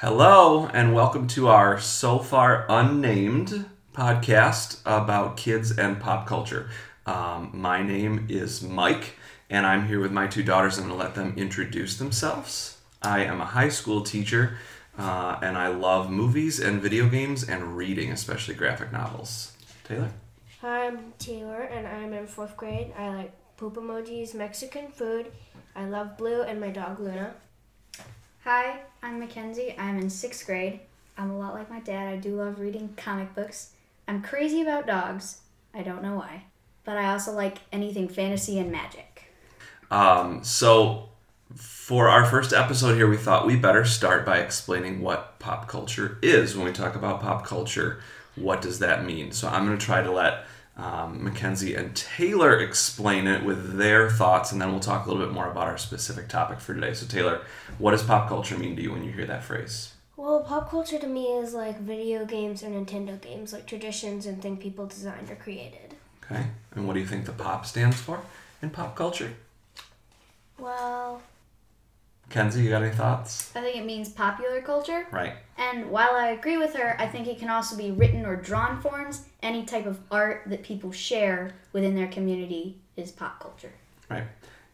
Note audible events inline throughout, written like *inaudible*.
Hello, and welcome to our so far unnamed podcast about kids and pop culture. Um, my name is Mike, and I'm here with my two daughters. I'm going to let them introduce themselves. I am a high school teacher, uh, and I love movies and video games and reading, especially graphic novels. Taylor? Hi, I'm Taylor, and I'm in fourth grade. I like poop emojis, Mexican food. I love blue and my dog Luna. Hi, I'm Mackenzie. I'm in sixth grade. I'm a lot like my dad. I do love reading comic books. I'm crazy about dogs. I don't know why. But I also like anything fantasy and magic. Um, so, for our first episode here, we thought we better start by explaining what pop culture is. When we talk about pop culture, what does that mean? So, I'm going to try to let um, Mackenzie and Taylor explain it with their thoughts, and then we'll talk a little bit more about our specific topic for today. So, Taylor, what does pop culture mean to you when you hear that phrase? Well, pop culture to me is like video games or Nintendo games, like traditions and things people designed or created. Okay, and what do you think the pop stands for in pop culture? Well, Kenzie, you got any thoughts? I think it means popular culture. Right. And while I agree with her, I think it can also be written or drawn forms. Any type of art that people share within their community is pop culture. Right.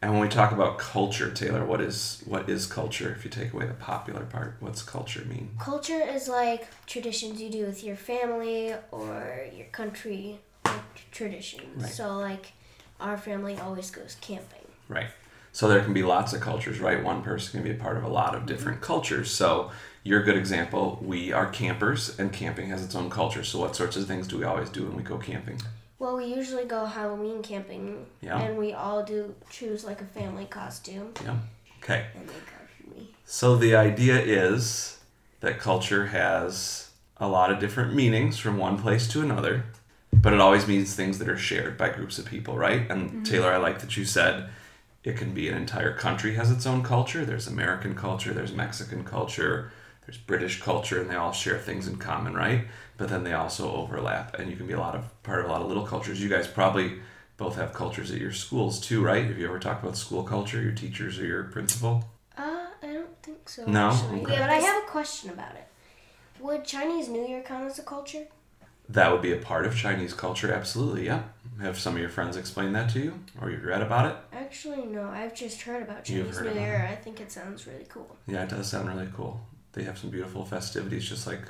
And when we talk about culture, Taylor, what is what is culture? If you take away the popular part, what's culture mean? culture is like traditions you do with your family or your country, like traditions. Right. So, like, our family always goes camping. Right. So there can be lots of cultures, right? One person can be a part of a lot of different mm-hmm. cultures. So you're a good example. We are campers, and camping has its own culture. So what sorts of things do we always do when we go camping? Well, we usually go Halloween camping, Yeah. and we all do choose like a family costume, Yeah. Okay. and they go me. So the idea is that culture has a lot of different meanings from one place to another, but it always means things that are shared by groups of people, right? And mm-hmm. Taylor, I like that you said it can be an entire country has its own culture. There's American culture, there's Mexican culture, there's British culture, and they all share things in common, right? But then they also overlap, and you can be a lot of part of a lot of little cultures. You guys probably both have cultures at your schools too, right? Have you ever talked about school culture, your teachers or your principal? Uh, I don't think so. No? Okay. Yeah, but I have a question about it. Would Chinese New Year count as a culture? That would be a part of Chinese culture, absolutely, yeah. Have some of your friends explain that to you, or you've read about it? Actually, no. I've just heard about You've Chinese heard New Year. I think it sounds really cool. Yeah, it does sound really cool. They have some beautiful festivities, just like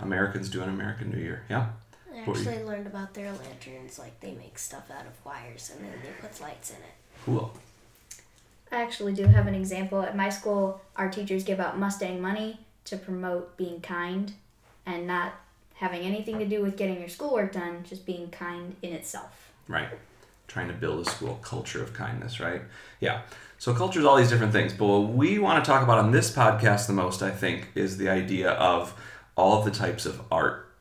Americans do on American New Year, yeah? I What you- actually learned about their lanterns. Like they make stuff out of wires and then they put lights in it. Cool. I actually do have an example. At my school, our teachers give out Mustang money to promote being kind and not having anything to do with getting your schoolwork done, just being kind in itself. Right. Trying to build a school culture of kindness, right? Yeah. So culture is all these different things. But what we want to talk about on this podcast the most, I think, is the idea of all of the types of art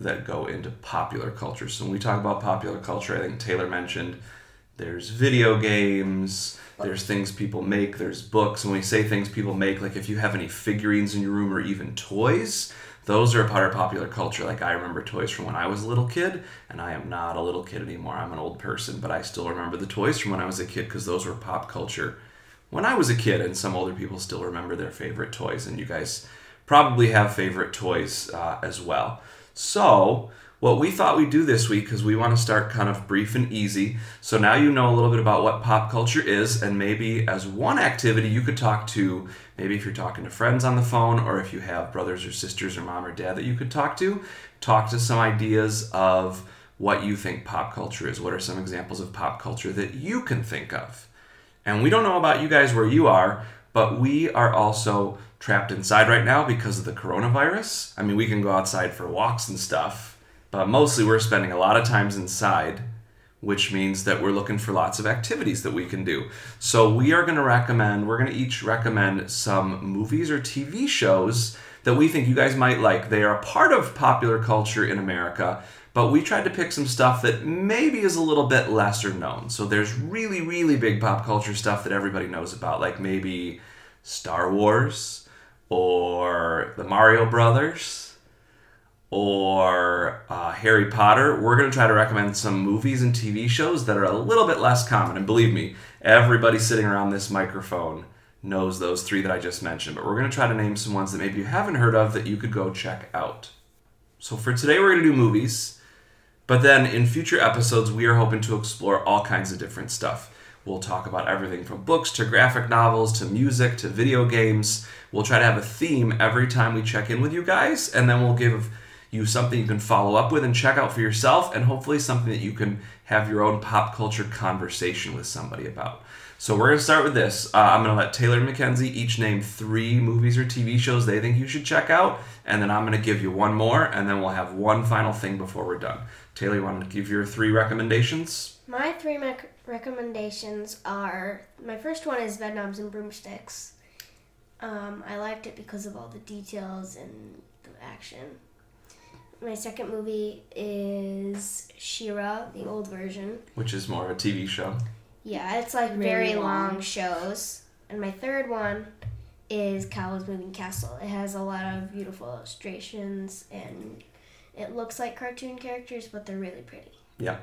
that go into popular culture. So when we talk about popular culture, I think Taylor mentioned there's video games, there's things people make, there's books. And when we say things people make, like if you have any figurines in your room or even toys, those are a part of popular culture. Like I remember toys from when I was a little kid, and I am not a little kid anymore. I'm an old person, but I still remember the toys from when I was a kid because those were pop culture when I was a kid, and some older people still remember their favorite toys, and you guys probably have favorite toys uh, as well. So, what we thought we'd do this week, because we want to start kind of brief and easy. So now you know a little bit about what pop culture is, and maybe as one activity you could talk to, maybe if you're talking to friends on the phone, or if you have brothers or sisters or mom or dad that you could talk to, talk to some ideas of what you think pop culture is. What are some examples of pop culture that you can think of? And we don't know about you guys where you are, but we are also trapped inside right now because of the coronavirus. I mean, we can go outside for walks and stuff, but mostly we're spending a lot of times inside, which means that we're looking for lots of activities that we can do. So we are going to recommend, we're going to each recommend some movies or TV shows that we think you guys might like. They are a part of popular culture in America, but we tried to pick some stuff that maybe is a little bit lesser known. So there's really, really big pop culture stuff that everybody knows about, like maybe Star Wars or the Mario Brothers or uh, Harry Potter. We're going to try to recommend some movies and TV shows that are a little bit less common. And believe me, everybody sitting around this microphone knows those three that I just mentioned, but we're going to try to name some ones that maybe you haven't heard of that you could go check out. So for today, we're going to do movies, but then in future episodes, we are hoping to explore all kinds of different stuff. We'll talk about everything from books to graphic novels to music to video games. We'll try to have a theme every time we check in with you guys, and then we'll give you something you can follow up with and check out for yourself, and hopefully something that you can have your own pop culture conversation with somebody about. So we're to start with this. Uh, I'm to let Taylor and Mackenzie each name three movies or TV shows they think you should check out, and then I'm to give you one more, and then we'll have one final thing before we're done. Taylor, you want to give your three recommendations? My three recommendations are my first one is Bedknobs and Broomsticks. Um, I liked it because of all the details and the action. My second movie is She-Ra, the old version. Which is more of a TV show. Yeah, it's like Really very long. long. shows. And my third one is Howl's Moving Castle. It has a lot of beautiful illustrations and it looks like cartoon characters, but they're really pretty. Yeah.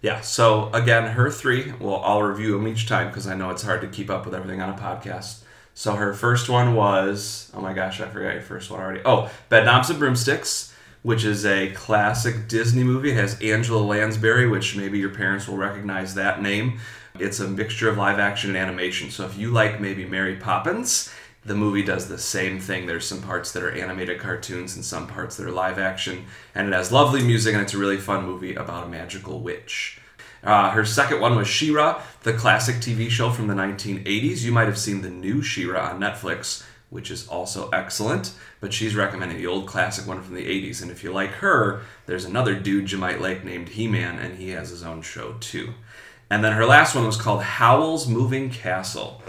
Yeah. So again, her three, well, I'll review them each time because I know it's hard to keep up with everything on a podcast. So her first one was, oh my gosh, I forgot your first one already. Oh, Bedknobs and Broomsticks, which is a classic Disney movie. It has Angela Lansbury, which maybe your parents will recognize that name. It's a mixture of live action and animation. So if you like maybe Mary Poppins, the movie does the same thing. There's some parts that are animated cartoons and some parts that are live action, and it has lovely music, and it's a really fun movie about a magical witch. Uh, her second one was She-Ra, the classic TV show from the 1980s. You might have seen the new She-Ra on Netflix, which is also excellent, but she's recommending the old classic one from the 80s. And if you like her, there's another dude you might like named He-Man, and he has his own show too. And then her last one was called Howl's Moving Castle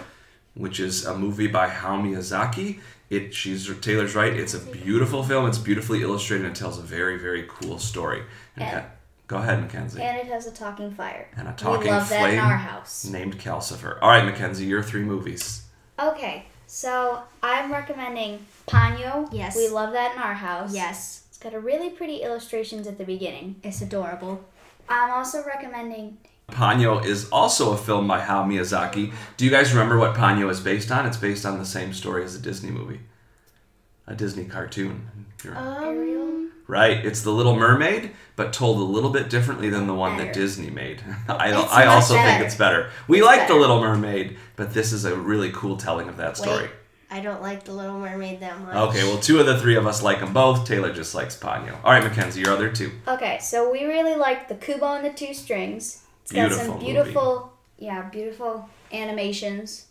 which is a movie by Hayao Miyazaki. It she's Taylor's right. It's a beautiful film. It's beautifully illustrated and it tells a very very cool story. And go ahead, Mackenzie. And it has a talking fire. And a talking we love that flame in our house. named Calcifer. All right, Mackenzie, your three movies. Okay, so I'm recommending Ponyo. Yes. We love that in our house. Yes, It's got a really pretty illustrations at the beginning. it's adorable. I'm also recommending Ponyo is also a film by Hayao Miyazaki. Do you guys remember what Ponyo is based on? It's based on the same story as a Disney movie, a Disney cartoon. You're- Um, Right, it's the Little Mermaid, but told a little bit differently than the one that Disney made. *laughs* I, I also think it's better. We It's like the. Little Mermaid, but this is a really cool telling of that story. Wait, I don't like the Little Mermaid that much. Okay, well, two of the three of us like them both. Taylor just likes Ponyo. All right, Mackenzie, your other two. Okay, so we really like the Kubo and the Two Strings. It's got Beautiful some movie. beautiful, yeah, beautiful animations.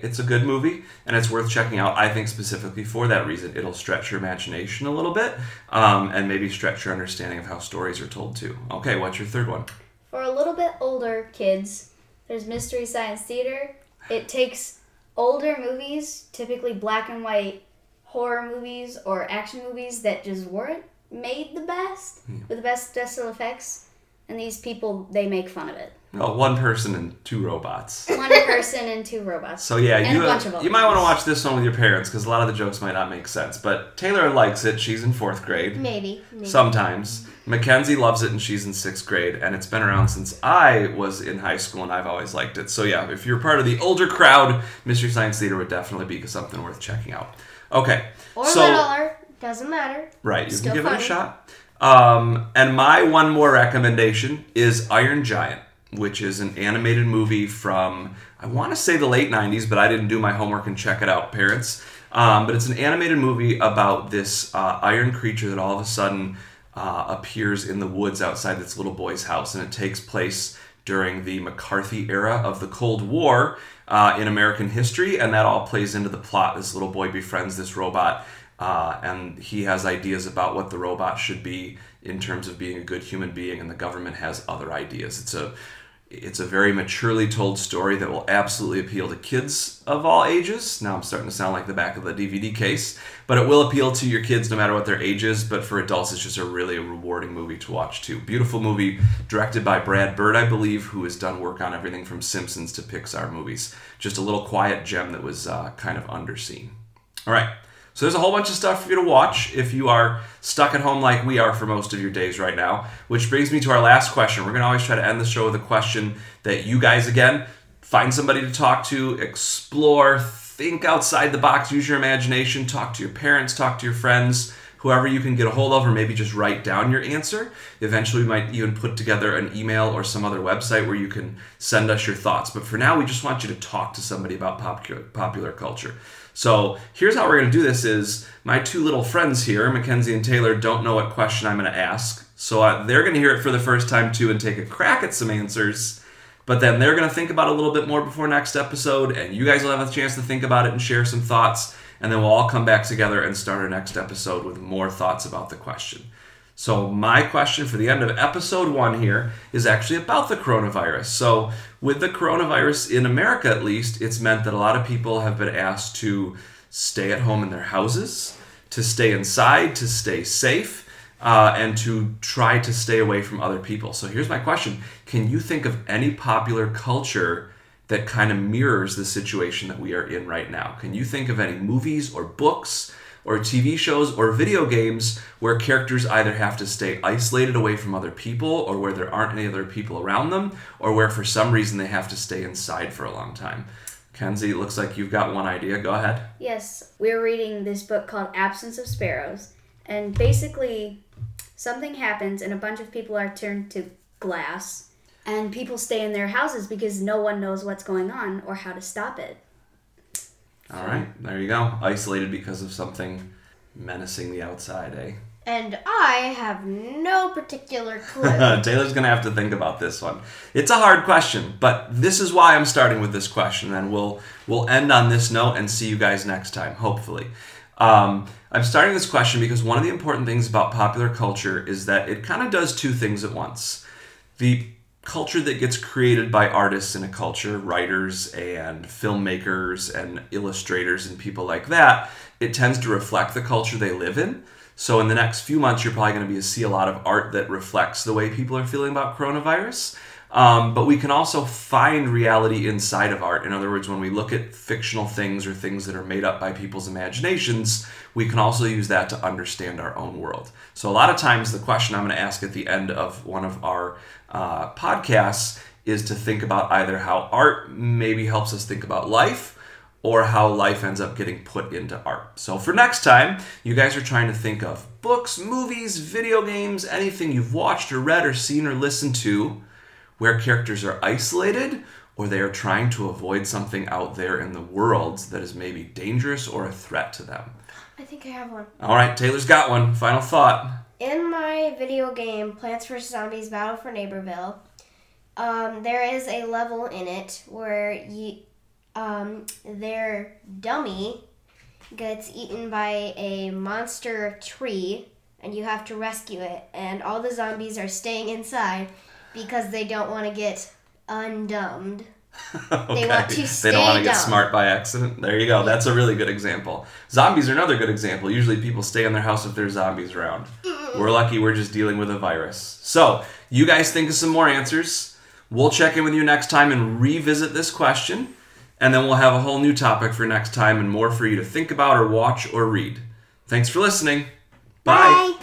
It's a good movie, and it's worth checking out. I think specifically for that reason, it'll stretch your imagination a little bit, um, and maybe stretch your understanding of how stories are told too. Okay, what's your third one? For a little bit older kids, there's Mystery Science Theater. It takes older movies, typically black and white horror movies or action movies that just weren't made the best with the best special effects, and these people they make fun of it. Well, one person and two robots. One person and two robots. So yeah, And you a bunch of you might want to watch this one with your parents because a lot of the jokes might not make sense. But Taylor likes it; she's in fourth grade. Maybe. maybe. Sometimes Mackenzie loves it and she's in sixth grade, and it's been around since I was in high school, and I've always liked it. So yeah, if you're part of the older crowd, Mystery Science Theater would definitely be something worth checking out. Okay, Or so littler. Doesn't matter. right, you Still can give it a shot. Um, and my one more recommendation is Iron Giant, which is an animated movie from I want to say the late '90s, but I didn't do my homework and check it out, parents. Um, but it's an animated movie about this uh, iron creature that all of a sudden uh, appears in the woods outside this little boy's house, and it takes place during the McCarthy era of the Cold War uh, in American history, and that all plays into the plot. This little boy befriends this robot, uh, and he has ideas about what the robot should be in terms of being a good human being, and the government has other ideas. It's a it's a very maturely told story that will absolutely appeal to kids of all ages. Now I'm starting to sound like the back of the DVD case, but it will appeal to your kids no matter what their age is. But for adults, it's just a really rewarding movie to watch too. Beautiful movie, directed by Brad Bird, I believe, who has done work on everything from Simpsons to Pixar movies. Just a little quiet gem that was uh, kind of underseen. All right. So there's a whole bunch of stuff for you to watch if you are stuck at home like we are for most of your days right now. Which brings me to our last question. We're going to always try to end the show with a question that you guys, again, find somebody to talk to, explore, think outside the box, use your imagination, talk to your parents, talk to your friends, whoever you can get a hold of, or maybe just write down your answer. Eventually, we might even put together an email or some other website where you can send us your thoughts. But for now, we just want you to talk to somebody about popular, culture. So here's how we're going to do this is my two little friends here, Mackenzie and Taylor, don't know what question I'm going to ask. So uh, they're going to hear it for the first time too and take a crack at some answers. But then they're going to think about a little bit more before next episode, and you guys will have a chance to think about it and share some thoughts. And then we'll all come back together and start our next episode with more thoughts about the question. So, my question for the end of episode one here is actually about the coronavirus. So, with the coronavirus in America at least, it's meant that a lot of people have been asked to stay at home in their houses, to stay inside, to stay safe, uh, and to try to stay away from other people. So, here's my question Can you think of any popular culture? That kind of mirrors the situation that we are in right now. Can you think of any movies or books or TV shows or video games where characters either have to stay isolated away from other people or where there aren't any other people around them or where for some reason they have to stay inside for a long time. Kenzie, looks like you've got one idea. Go ahead. Yes, we're reading this book called Absence of Sparrows. And basically, something happens and a bunch of people are turned to glass. And people stay in their houses because no one knows what's going on or how to stop it. All right, there you go. Isolated because of something menacing the outside, eh? And I have no particular *laughs* clue. Taylor's gonna have to think about this one. It's a hard question, but this is why I'm starting with this question, and we'll we'll end on this note and see you guys next time, hopefully. Um, I'm starting this question because one of the important things about popular culture is that it kind of does two things at once. The culture that gets created by artists in a culture, writers and filmmakers and illustrators and people like that, it tends to reflect the culture they live in. So in the next few months, you're probably going to be see a lot of art that reflects the way people are feeling about coronavirus. Um, but we can also find reality inside of art. In other words, when we look at fictional things or things that are made up by people's imaginations, we can also use that to understand our own world. So, a lot of times, the question I'm going to ask at the end of one of our uh, podcasts is to think about either how art maybe helps us think about life or how life ends up getting put into art. So for next time, you guys are trying to think of books, movies, video games, anything you've watched or read or seen or listened to where characters are isolated or they are trying to avoid something out there in the world that is maybe dangerous or a threat to them. I think I have one. All right, Taylor's got one. Final thought. In my video game Plants vs. Zombies Battle for Neighborville, um, there is a level in it where you, um, their dummy gets eaten by a monster tree and you have to rescue it, and all the zombies are staying inside because they don't want to get undumbed. *laughs* okay. want to stay they don't want to get dumb. smart by accident. There you go. That's a really good example. Zombies are another good example. Usually people stay in their house if there's zombies around. We're lucky we're just dealing with a virus. So, you guys think of some more answers. We'll check in with you next time and revisit this question. And then we'll have a whole new topic for next time and more for you to think about or watch or read. Thanks for listening. Bye. Bye.